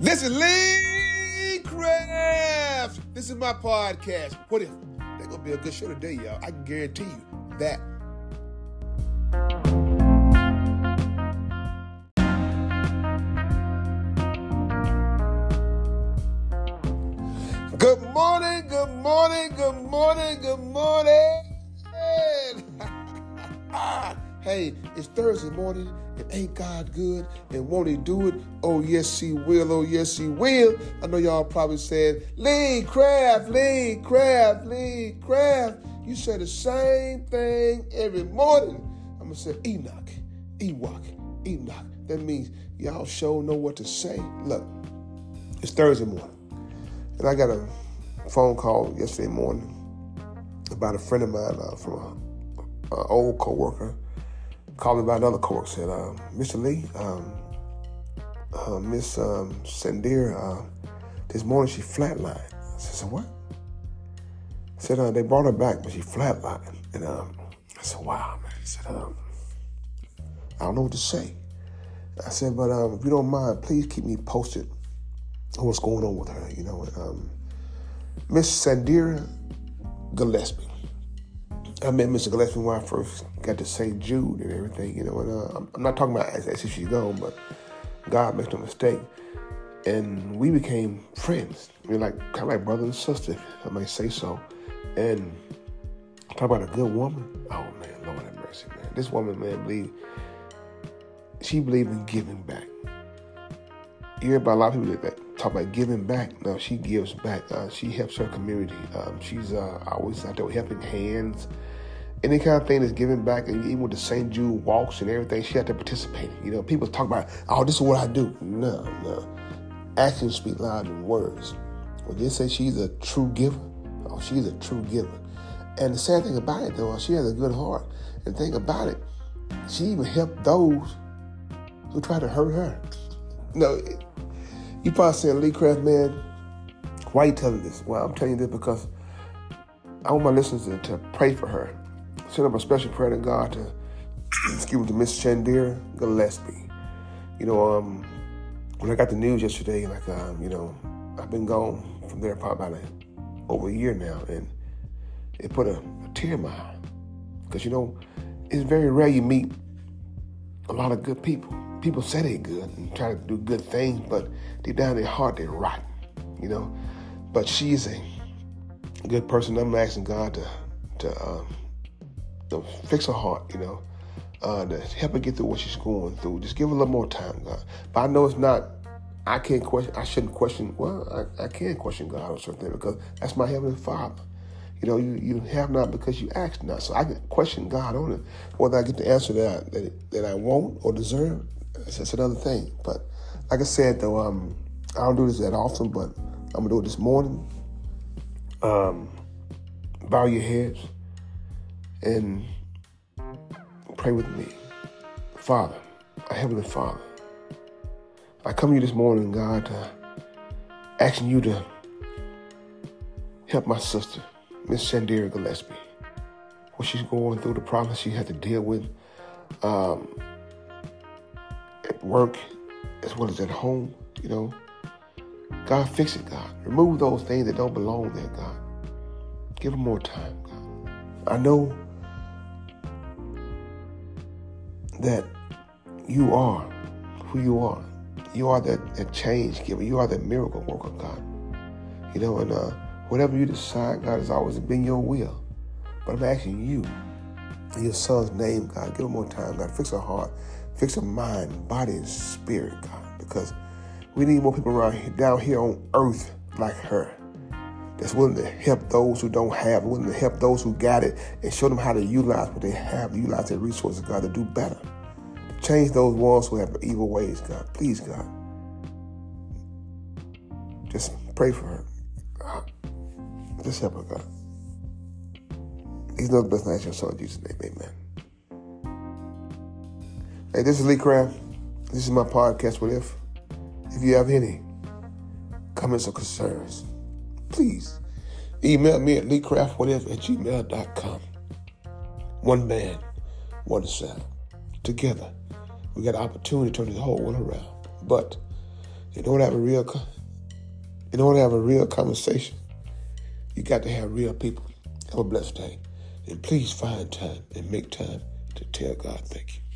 This is Lee Craft. This is my podcast. What if? They're gonna be a good show today, y'all. I can guarantee you that. Good morning, good morning, good morning, good morning. hey, it's Thursday morning, and ain't God good? And won't He do it? Oh, yes, He will. Oh, yes, He will. I know y'all probably said, Lee Craft, Lee Craft, Lee Craft. You say the same thing every morning. I'm going to say Enoch, Ewok, Enoch. That means y'all sure know what to say. Look, it's Thursday morning. And I got a phone call yesterday morning about a friend of mine uh, from an old coworker called me about another court, Said, uh, "Mr. Lee, um, uh, Miss um, Sandir, uh, this morning she flatlined." I said, "What?" I said, uh, "They brought her back, but she flatlined." And um, I said, "Wow, man." I said, um, "I don't know what to say." I said, "But um, if you don't mind, please keep me posted on what's going on with her." You know, um, Miss Shandera Gillespie. I met Mr. Gillespie when I first got to St. Jude and everything, you know. And uh, I'm not talking about as, as if she's gone, but God makes no mistake. And we became friends. We are like kind of like brother and sister, if I might say so. And talk about a good woman. Oh man, Lord have mercy, man. This woman, man, believe she believed in giving back. You hear about a lot of people that talk about giving back. No, she gives back. Uh, she helps her community. Um, she's uh, always out there helping hands. Any kind of thing that's giving back, and even with the St. Jude walks and everything, she had to participate. You know, people talk about, oh, this is what I do. No, no. Actions speak louder than words. When they say she's a true giver, oh, she's a true giver. And the sad thing about it, though, she has a good heart. And the thing about it, she even helped those who tried to hurt her. No, you probably saying, Lee Craft, man, why you telling this? Well, I'm telling you this because I want my listeners to, to pray for her. Send up a special prayer to God to, excuse me, to Miss Shandera Gillespie. You know, um, when I got the news yesterday, like, um, you know, I've been gone from there probably about a, over a year now, and it put a, a tear in my eye. Because, you know, it's very rare you meet a lot of good people people say they're good and try to do good things, but deep down in their heart they're rotten, you know. But she's a good person. I'm asking God to to, um, to fix her heart, you know, uh, to help her get through what she's going through. Just give her a little more time, God. But I know it's not. I can't question. I shouldn't question. Well, I, I can't question God or something because that's my heavenly Father. You know, you, you have not because you ask not. So I can question God on it. Whether I get the answer that I, that, that I want or deserve, that's another thing. But like I said, though, um, I don't do this that often, but I'm gonna do it this morning. Um, bow your heads and pray with me. Father, our Heavenly Father, I come to you this morning, God, uh, asking you to help my sister, Miss Shandera Gillespie, what she's going through, the problems she had to deal with. Um, at work as well as at home, you know. God, fix it, God. Remove those things that don't belong there, God. Give them more time, God. I know that you are who you are. You are that, that change giver. You are that miracle worker, God. You know, and uh, whatever you decide, God, has always been your will. But I'm asking you, in your son's name, God, give him more time, God. Fix her heart. Fix her mind, body, and spirit, God, because we need more people around here, down here on earth like her that's willing to help those who don't have, willing to help those who got it, and show them how to utilize what they have, utilize their resources, God, to do better. Change those ones who have evil ways, God. Please, God. Just pray for her. Just help her, God. These are the best nights your son, Jesus' name. Amen. Hey, this is Lee Craft. This is my podcast, What If? If you have any comments or concerns, please email me at leecraftwhatif at gmail.com. One man, one sound. Together, we got an opportunity to turn this whole world around. But In order to have a real, in order to have a real conversation, you got to have real people. Have a blessed day. And please find time and make time to tell God thank you.